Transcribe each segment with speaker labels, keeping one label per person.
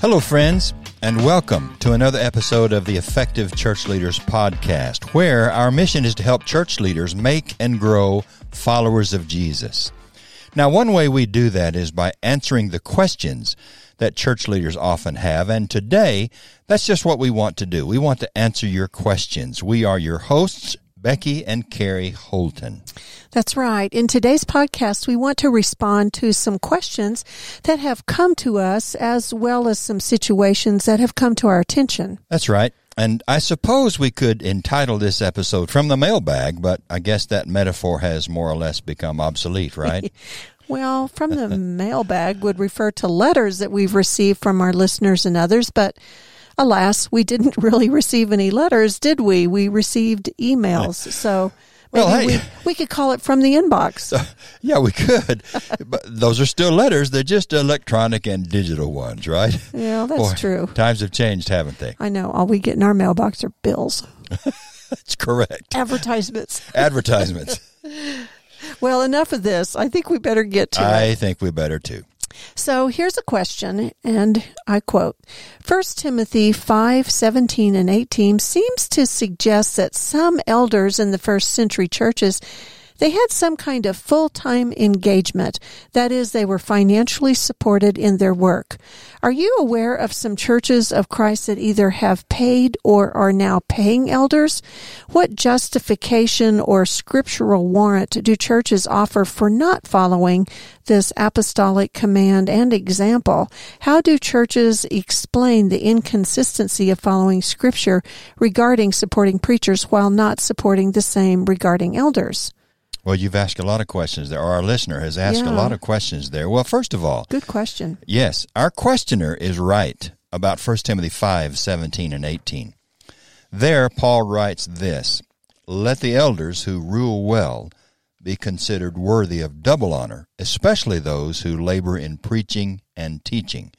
Speaker 1: Hello, friends, and welcome to another episode of the Effective Church Leaders Podcast, where our mission is to help church leaders make and grow followers of Jesus. Now, one way we do that is by answering the questions that church leaders often have, and today, that's just what we want to do. We want to answer your questions. We are your hosts, Becky and Kerry Holton.
Speaker 2: That's right. In today's podcast, we want to respond to some questions that have come to us as well as some situations that have come to our attention.
Speaker 1: That's right. And I suppose we could entitle this episode From the Mailbag, but I guess that metaphor has more or less become obsolete, right?
Speaker 2: well, from the mailbag would refer to letters that we've received from our listeners and others, but alas, we didn't really receive any letters, did we? We received emails. So maybe
Speaker 1: Well, hey.
Speaker 2: we, we could call it from the inbox.
Speaker 1: yeah, we could. but those are still letters. They're just electronic and digital ones, right?
Speaker 2: Yeah, that's
Speaker 1: Boy,
Speaker 2: true.
Speaker 1: Times have changed, haven't they?
Speaker 2: I know. All we get in our mailbox are bills,
Speaker 1: That's correct.
Speaker 2: advertisements.
Speaker 1: Advertisements.
Speaker 2: Well, enough of this. I think we better get to it.
Speaker 1: I think we better too.
Speaker 2: So here's a question, and I quote 1 Timothy 5 17 and 18 seems to suggest that some elders in the first century churches. They had some kind of full-time engagement. That is, they were financially supported in their work. Are you aware of some churches of Christ that either have paid or are now paying elders? What justification or scriptural warrant do churches offer for not following this apostolic command and example? How do churches explain the inconsistency of following scripture regarding supporting preachers while not supporting the same regarding elders?
Speaker 1: Well, you've asked a lot of questions there, or our listener has asked a lot of questions there. Well, first of all,
Speaker 2: Good question.
Speaker 1: yes, our questioner is right about 1 Timothy 5 17 and 18. There, Paul writes this Let the elders who rule well be considered worthy of double honor, especially those who labor in preaching and teaching.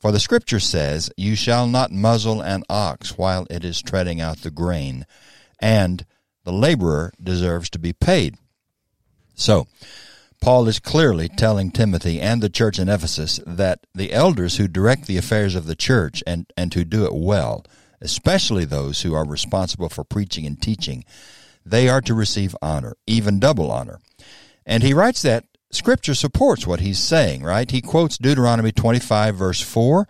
Speaker 1: For the Scripture says, You shall not muzzle an ox while it is treading out the grain, and the laborer deserves to be paid. So, Paul is clearly telling Timothy and the church in Ephesus that the elders who direct the affairs of the church and, and who do it well, especially those who are responsible for preaching and teaching, they are to receive honor, even double honor. And he writes that Scripture supports what he's saying, right? He quotes Deuteronomy 25, verse 4,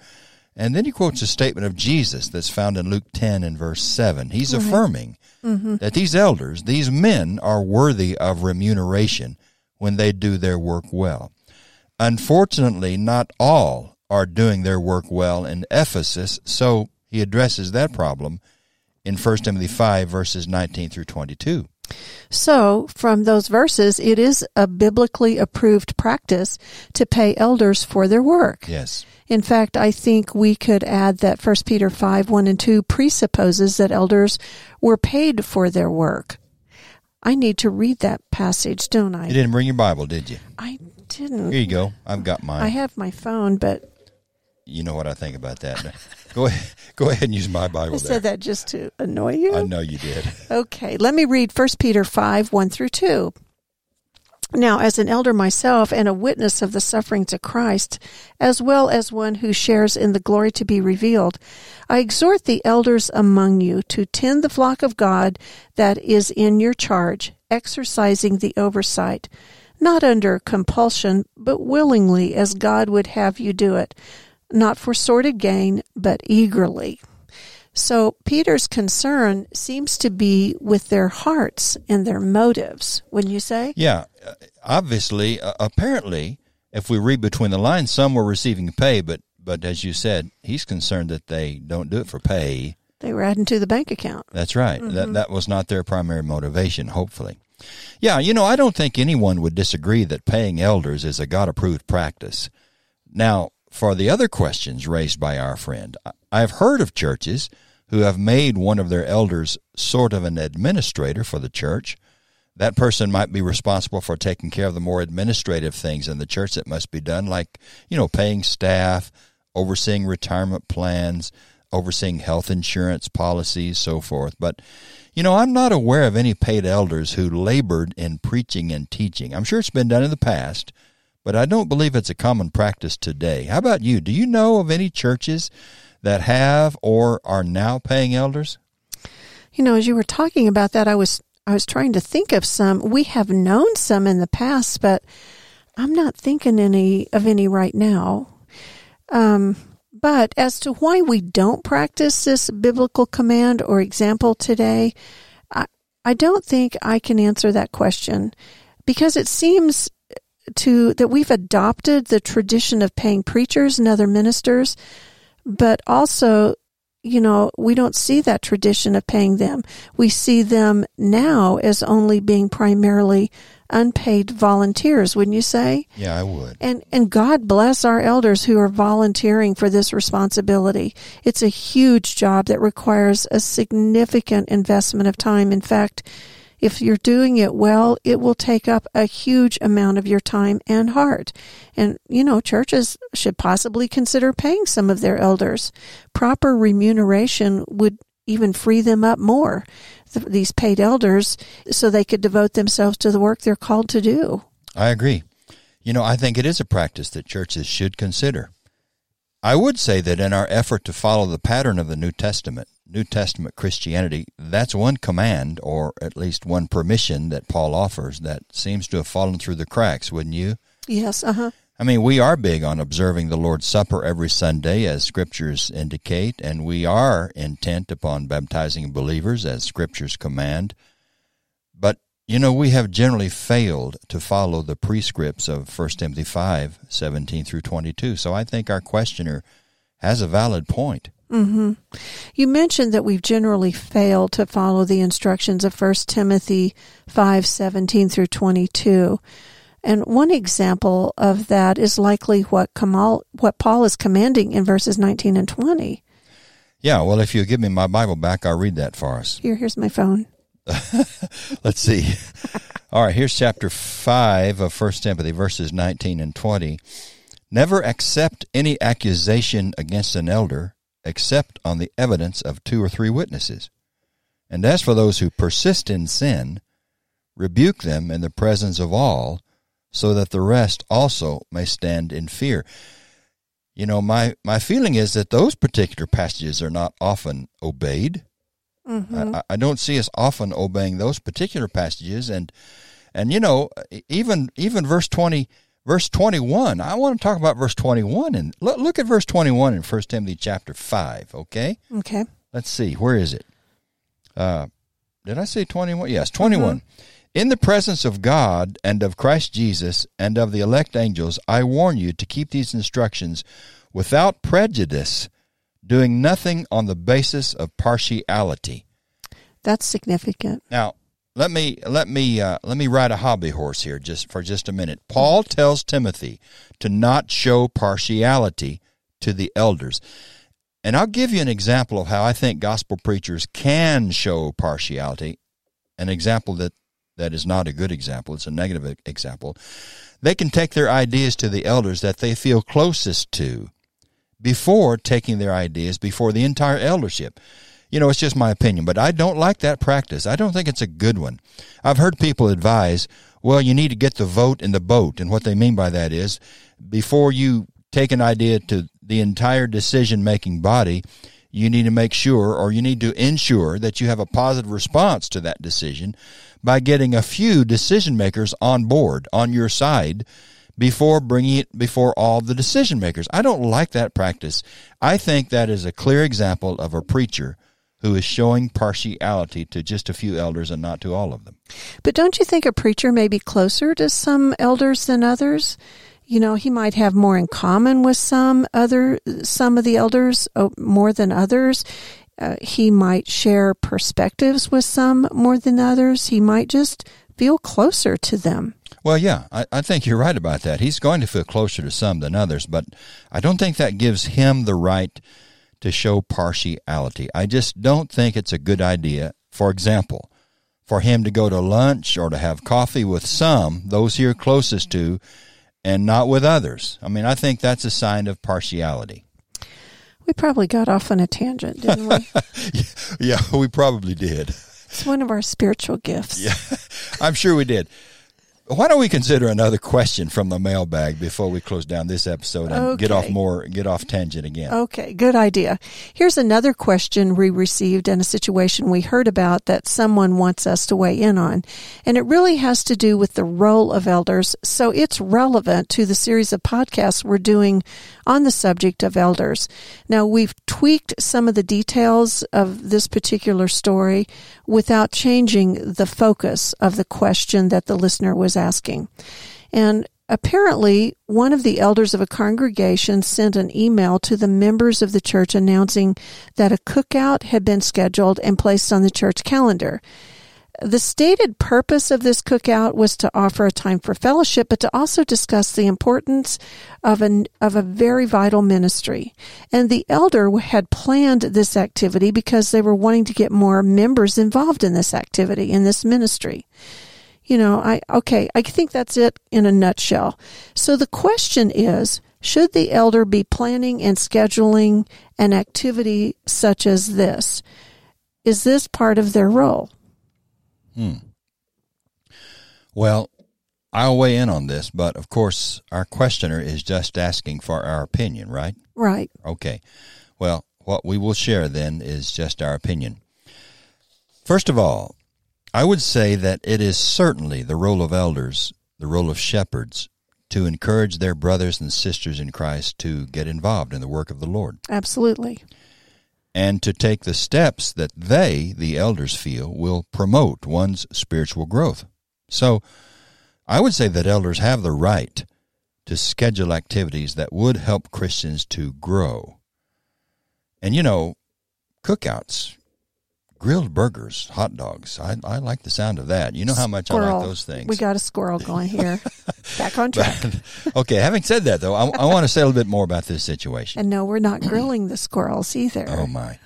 Speaker 1: and then he quotes a statement of Jesus that's found in Luke 10 and verse 7. He's affirming Mm-hmm. that these elders, these men, are worthy of remuneration when they do their work well. Unfortunately, not all are doing their work well in Ephesus, so he addresses that problem in 1 Timothy 5, verses 19 through 22.
Speaker 2: So, from those verses, it is a biblically approved practice to pay elders for their work.
Speaker 1: Yes.
Speaker 2: In fact, I think we could add that 1 Peter 5 1 and 2 presupposes that elders were paid for their work. I need to read that passage, don't I?
Speaker 1: You didn't bring your Bible, did you?
Speaker 2: I didn't.
Speaker 1: Here you go. I've got mine.
Speaker 2: I have my phone, but
Speaker 1: you know what I think about that. go ahead, go ahead and use my Bible
Speaker 2: I
Speaker 1: there.
Speaker 2: said that just to annoy you.
Speaker 1: I know you did.
Speaker 2: Okay, let me read 1 Peter 5 1 through 2. Now, as an elder myself and a witness of the sufferings of Christ, as well as one who shares in the glory to be revealed, I exhort the elders among you to tend the flock of God that is in your charge, exercising the oversight, not under compulsion, but willingly as God would have you do it, not for sordid gain, but eagerly. So Peter's concern seems to be with their hearts and their motives, wouldn't you say?
Speaker 1: Yeah, uh, obviously, uh, apparently, if we read between the lines, some were receiving pay, but but as you said, he's concerned that they don't do it for pay.
Speaker 2: They were adding to the bank account.
Speaker 1: That's right. That that was not their primary motivation. Hopefully, yeah. You know, I don't think anyone would disagree that paying elders is a God approved practice. Now, for the other questions raised by our friend, I- I've heard of churches who have made one of their elders sort of an administrator for the church. That person might be responsible for taking care of the more administrative things in the church that must be done, like, you know, paying staff, overseeing retirement plans, overseeing health insurance policies, so forth. But, you know, I'm not aware of any paid elders who labored in preaching and teaching. I'm sure it's been done in the past, but I don't believe it's a common practice today. How about you? Do you know of any churches that have or are now paying elders?
Speaker 2: You know, as you were talking about that, I was I was trying to think of some. We have known some in the past, but I'm not thinking any of any right now. Um, but as to why we don't practice this biblical command or example today, I, I don't think I can answer that question because it seems to that we've adopted the tradition of paying preachers and other ministers, but also you know, we don't see that tradition of paying them. We see them now as only being primarily unpaid volunteers, wouldn't you say?
Speaker 1: Yeah, I would.
Speaker 2: And and God bless our elders who are volunteering for this responsibility. It's a huge job that requires a significant investment of time. In fact, if you're doing it well, it will take up a huge amount of your time and heart. And, you know, churches should possibly consider paying some of their elders. Proper remuneration would even free them up more, these paid elders, so they could devote themselves to the work they're called to do.
Speaker 1: I agree. You know, I think it is a practice that churches should consider. I would say that in our effort to follow the pattern of the New Testament, New Testament Christianity, that's one command, or at least one permission that Paul offers that seems to have fallen through the cracks, wouldn't you?
Speaker 2: Yes, uh huh.
Speaker 1: I mean, we are big on observing the Lord's Supper every Sunday, as scriptures indicate, and we are intent upon baptizing believers, as scriptures command. You know, we have generally failed to follow the prescripts of 1 Timothy 5 17 through 22. So I think our questioner has a valid point.
Speaker 2: Mm-hmm. You mentioned that we've generally failed to follow the instructions of 1 Timothy 5 17 through 22. And one example of that is likely what Kamal, what Paul is commanding in verses 19 and 20.
Speaker 1: Yeah, well, if you give me my Bible back, I'll read that for us.
Speaker 2: Here, here's my phone.
Speaker 1: Let's see. All right, here's chapter 5 of 1 Timothy, verses 19 and 20. Never accept any accusation against an elder except on the evidence of two or three witnesses. And as for those who persist in sin, rebuke them in the presence of all, so that the rest also may stand in fear. You know, my, my feeling is that those particular passages are not often obeyed. Mm-hmm. I, I, don't see us often obeying those particular passages, and and you know even even verse twenty, verse twenty one. I want to talk about verse twenty one, and look, look at verse twenty one in First Timothy chapter five. Okay.
Speaker 2: Okay.
Speaker 1: Let's see. Where is it? Uh, did I say twenty one? Yes, twenty one. Mm-hmm. In the presence of God and of Christ Jesus and of the elect angels, I warn you to keep these instructions without prejudice doing nothing on the basis of partiality.
Speaker 2: That's significant.
Speaker 1: Now, let me let me uh, let me ride a hobby horse here just for just a minute. Paul tells Timothy to not show partiality to the elders. And I'll give you an example of how I think gospel preachers can show partiality. An example that that is not a good example, it's a negative example. They can take their ideas to the elders that they feel closest to before taking their ideas before the entire eldership. You know, it's just my opinion, but I don't like that practice. I don't think it's a good one. I've heard people advise, well, you need to get the vote in the boat. And what they mean by that is before you take an idea to the entire decision making body, you need to make sure or you need to ensure that you have a positive response to that decision by getting a few decision makers on board on your side before bringing it before all the decision makers. I don't like that practice. I think that is a clear example of a preacher who is showing partiality to just a few elders and not to all of them.
Speaker 2: But don't you think a preacher may be closer to some elders than others? You know, he might have more in common with some other some of the elders oh, more than others. Uh, he might share perspectives with some more than others. He might just feel closer to them.
Speaker 1: Well, yeah, I, I think you're right about that. He's going to feel closer to some than others, but I don't think that gives him the right to show partiality. I just don't think it's a good idea, for example, for him to go to lunch or to have coffee with some, those he are closest to, and not with others. I mean, I think that's a sign of partiality.
Speaker 2: We probably got off on a tangent, didn't we?
Speaker 1: yeah, we probably did.
Speaker 2: It's one of our spiritual gifts.
Speaker 1: Yeah, I'm sure we did. Why don't we consider another question from the mailbag before we close down this episode and get off more get off tangent again?
Speaker 2: Okay, good idea. Here's another question we received in a situation we heard about that someone wants us to weigh in on. And it really has to do with the role of elders. So it's relevant to the series of podcasts we're doing on the subject of elders. Now, we've tweaked some of the details of this particular story without changing the focus of the question that the listener was asking. And apparently, one of the elders of a congregation sent an email to the members of the church announcing that a cookout had been scheduled and placed on the church calendar. The stated purpose of this cookout was to offer a time for fellowship, but to also discuss the importance of an of a very vital ministry. And the elder had planned this activity because they were wanting to get more members involved in this activity, in this ministry. You know, I, okay, I think that's it in a nutshell. So the question is, should the elder be planning and scheduling an activity such as this? Is this part of their role? Hmm.
Speaker 1: Well, I'll weigh in on this, but of course, our questioner is just asking for our opinion, right?
Speaker 2: Right.
Speaker 1: Okay. Well, what we will share then is just our opinion. First of all, I would say that it is certainly the role of elders, the role of shepherds, to encourage their brothers and sisters in Christ to get involved in the work of the Lord
Speaker 2: Absolutely.
Speaker 1: and to take the steps that they, the elders, feel will promote one's spiritual growth. So, I would say that elders have the right to schedule activities that would help Christians to grow. And you know, cookouts, grilled burgers, hot dogs. I, I like the sound of that. You know how much I like those things.
Speaker 2: We got a squirrel going here. Back on track.
Speaker 1: okay, having said that, though, I, I want to say a little bit more about this situation.
Speaker 2: And no, we're not grilling the squirrels either.
Speaker 1: Oh my.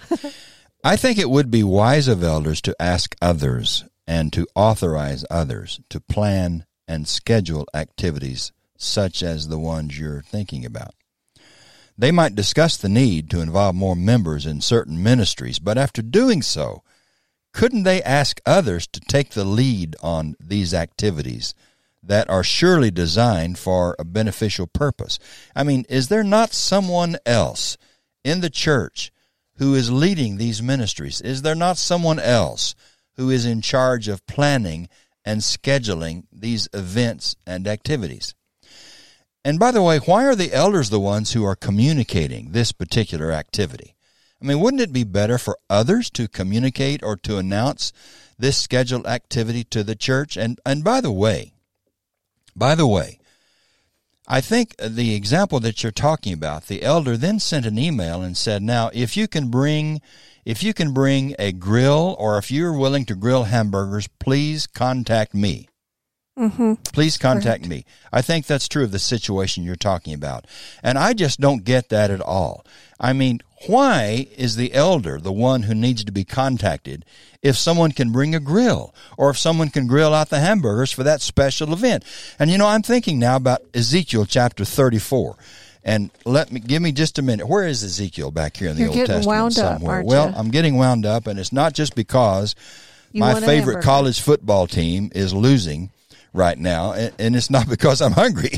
Speaker 1: I think it would be wise of elders to ask others and to authorize others to plan and schedule activities such as the ones you're thinking about. They might discuss the need to involve more members in certain ministries, but after doing so, couldn't they ask others to take the lead on these activities that are surely designed for a beneficial purpose? I mean, is there not someone else in the church who is leading these ministries? Is there not someone else who is in charge of planning and scheduling these events and activities? And by the way, why are the elders the ones who are communicating this particular activity? I mean, wouldn't it be better for others to communicate or to announce this scheduled activity to the church? And and by the way, by the way, I think the example that you're talking about, the elder then sent an email and said, "Now, if you can bring if you can bring a grill or if you're willing to grill hamburgers, please contact me."
Speaker 2: Mm-hmm.
Speaker 1: Please contact me. I think that's true of the situation you're talking about. And I just don't get that at all. I mean, why is the elder the one who needs to be contacted if someone can bring a grill or if someone can grill out the hamburgers for that special event? And you know, I'm thinking now about Ezekiel chapter 34. And let me give me just a minute. Where is Ezekiel back here in the
Speaker 2: You're
Speaker 1: Old Testament
Speaker 2: wound up,
Speaker 1: somewhere?
Speaker 2: aren't
Speaker 1: well? I'm getting wound up, and it's not just because
Speaker 2: You
Speaker 1: my favorite college football team is losing right now, and, and it's not because I'm hungry.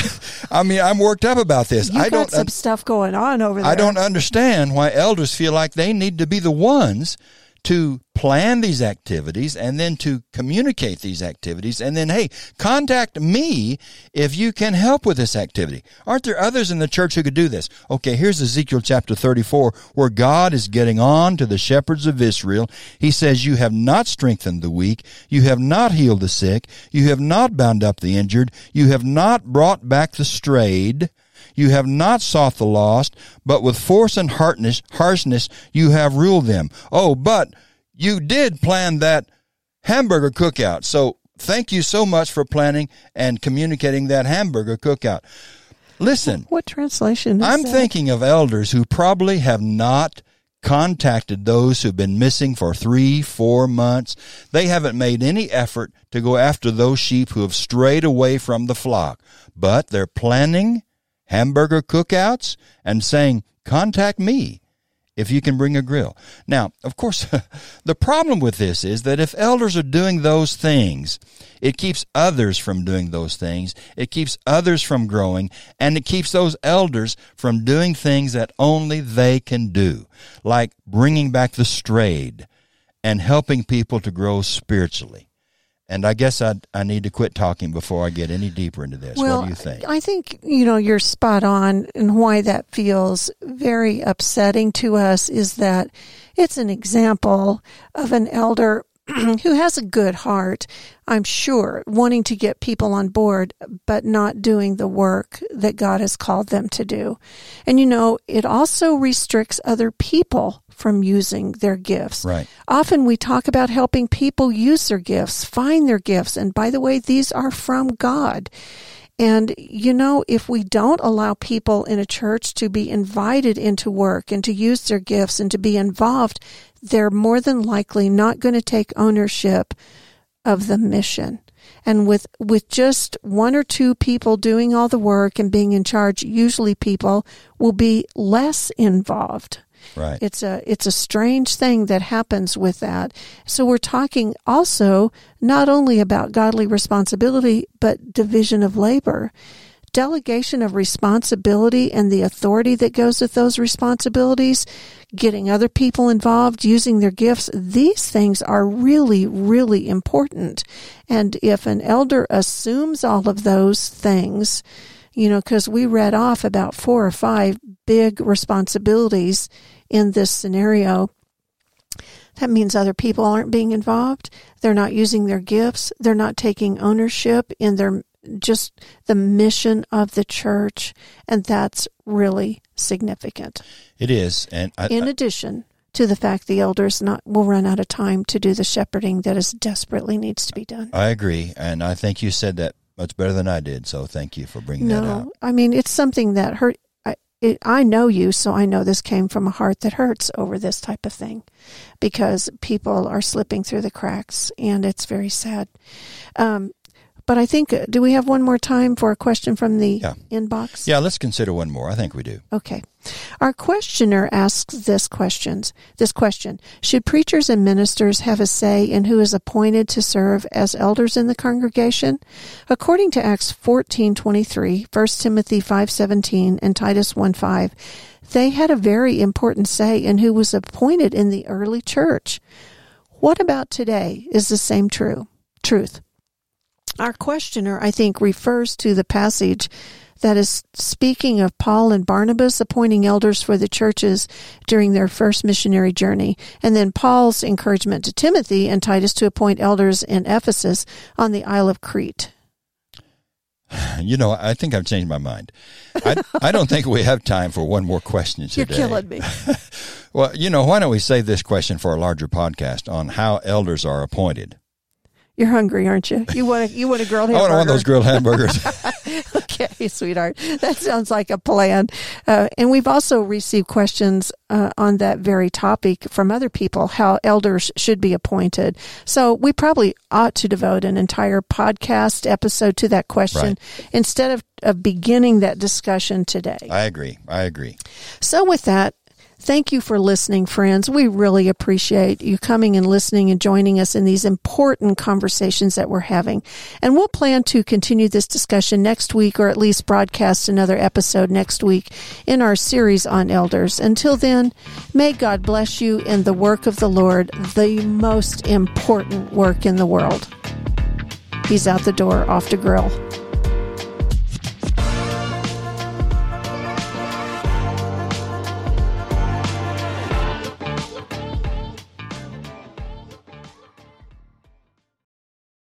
Speaker 1: I mean, I'm worked up about this.
Speaker 2: You
Speaker 1: I
Speaker 2: got
Speaker 1: don't.
Speaker 2: some stuff going on over there.
Speaker 1: I don't understand why elders feel like they need to be the ones to plan these activities and then to communicate these activities. And then hey contact me if you can help with this activity. Aren't there others in the church who could do this? Okay here's ezekiel chapter 34 where god is getting on to the shepherds of israel. He says you have not strengthened the weak. You have not healed the sick. You have not bound up the injured. You have not brought back the strayed you have not sought the lost, but with force and harshness, harshness you have ruled them. Oh, but you did plan that hamburger cookout. So thank you so much for planning and communicating that hamburger cookout. Listen,
Speaker 2: What translation is
Speaker 1: I'm
Speaker 2: that?
Speaker 1: thinking of elders who probably have not contacted those who've been missing for three, four months. They haven't made any effort to go after those sheep who have strayed away from the flock, but they're planning hamburger cookouts and saying, contact me if you can bring a grill. Now, of course, the problem with this is that if elders are doing those things, it keeps others from doing those things. It keeps others from growing and it keeps those elders from doing things that only they can do, like bringing back the strayed and helping people to grow spiritually. And I guess I I need to quit talking before I get any deeper into this.
Speaker 2: Well,
Speaker 1: what do you think?
Speaker 2: I think, you know, you're spot on and why that feels very upsetting to us is that it's an example of an elder who has a good heart, I'm sure, wanting to get people on board, but not doing the work that God has called them to do. And you know, it also restricts other people from using their gifts.
Speaker 1: Right.
Speaker 2: Often we talk about helping people use their gifts, find their gifts. And by the way, these are from God. And, you know, if we don't allow people in a church to be invited into work and to use their gifts and to be involved, they're more than likely not going to take ownership of the mission. And with, with just one or two people doing all the work and being in charge, usually people will be less involved.
Speaker 1: Right.
Speaker 2: It's a it's a strange thing that happens with that. So we're talking also not only about godly responsibility but division of labor. Delegation of responsibility and the authority that goes with those responsibilities, getting other people involved, using their gifts, these things are really, really important. And if an elder assumes all of those things, you know, because we read off about four or five big responsibilities in this scenario. That means other people aren't being involved. They're not using their gifts. They're not taking ownership in their just the mission of the church. And that's really significant.
Speaker 1: It is. And I,
Speaker 2: in addition to the fact the elders not will run out of time to do the shepherding that is desperately needs to be done.
Speaker 1: I agree. And I think you said that much better than I did. So thank you for bringing
Speaker 2: no,
Speaker 1: that out.
Speaker 2: I mean, it's something that hurt. I, it, I know you, so I know this came from a heart that hurts over this type of thing because people are slipping through the cracks and it's very sad. Um, but I think, uh, do we have one more time for a question from the
Speaker 1: Yeah.
Speaker 2: inbox?
Speaker 1: Yeah, let's consider one more. I think we do.
Speaker 2: Okay. Our questioner asks this questions this question. Should preachers and ministers have a say in who is appointed to serve as elders in the congregation? According to Acts 14:23, 1 Timothy 5:17 and Titus 1:5, they had a very important say in who was appointed in the early church. What about today? Is the same true? Truth. Our questioner, I think, refers to the passage that is speaking of Paul and Barnabas appointing elders for the churches during their first missionary journey, and then Paul's encouragement to Timothy and Titus to appoint elders in Ephesus on the Isle of Crete.
Speaker 1: You know, I think I've changed my mind. I, I don't think we have time for one more question today.
Speaker 2: You're killing me.
Speaker 1: Well, you know, why don't we save this question for a larger podcast on how elders are appointed?
Speaker 2: You're hungry, aren't you? You want a, you want a grilled
Speaker 1: I want one of those grilled hamburgers.
Speaker 2: Okay, sweetheart. That sounds like a plan. Uh, and we've also received questions uh, on that very topic from other people, how elders should be appointed. So we probably ought to devote an entire podcast episode to that question instead of, of beginning that discussion today.
Speaker 1: I agree. I agree.
Speaker 2: So with that, Thank you for listening, friends. We really appreciate you coming and listening and joining us in these important conversations that we're having. And we'll plan to continue this discussion next week or at least broadcast another episode next week in our series on elders. Until then, may God bless you in the work of the Lord, the most important work in the world. He's out the door, off to grill.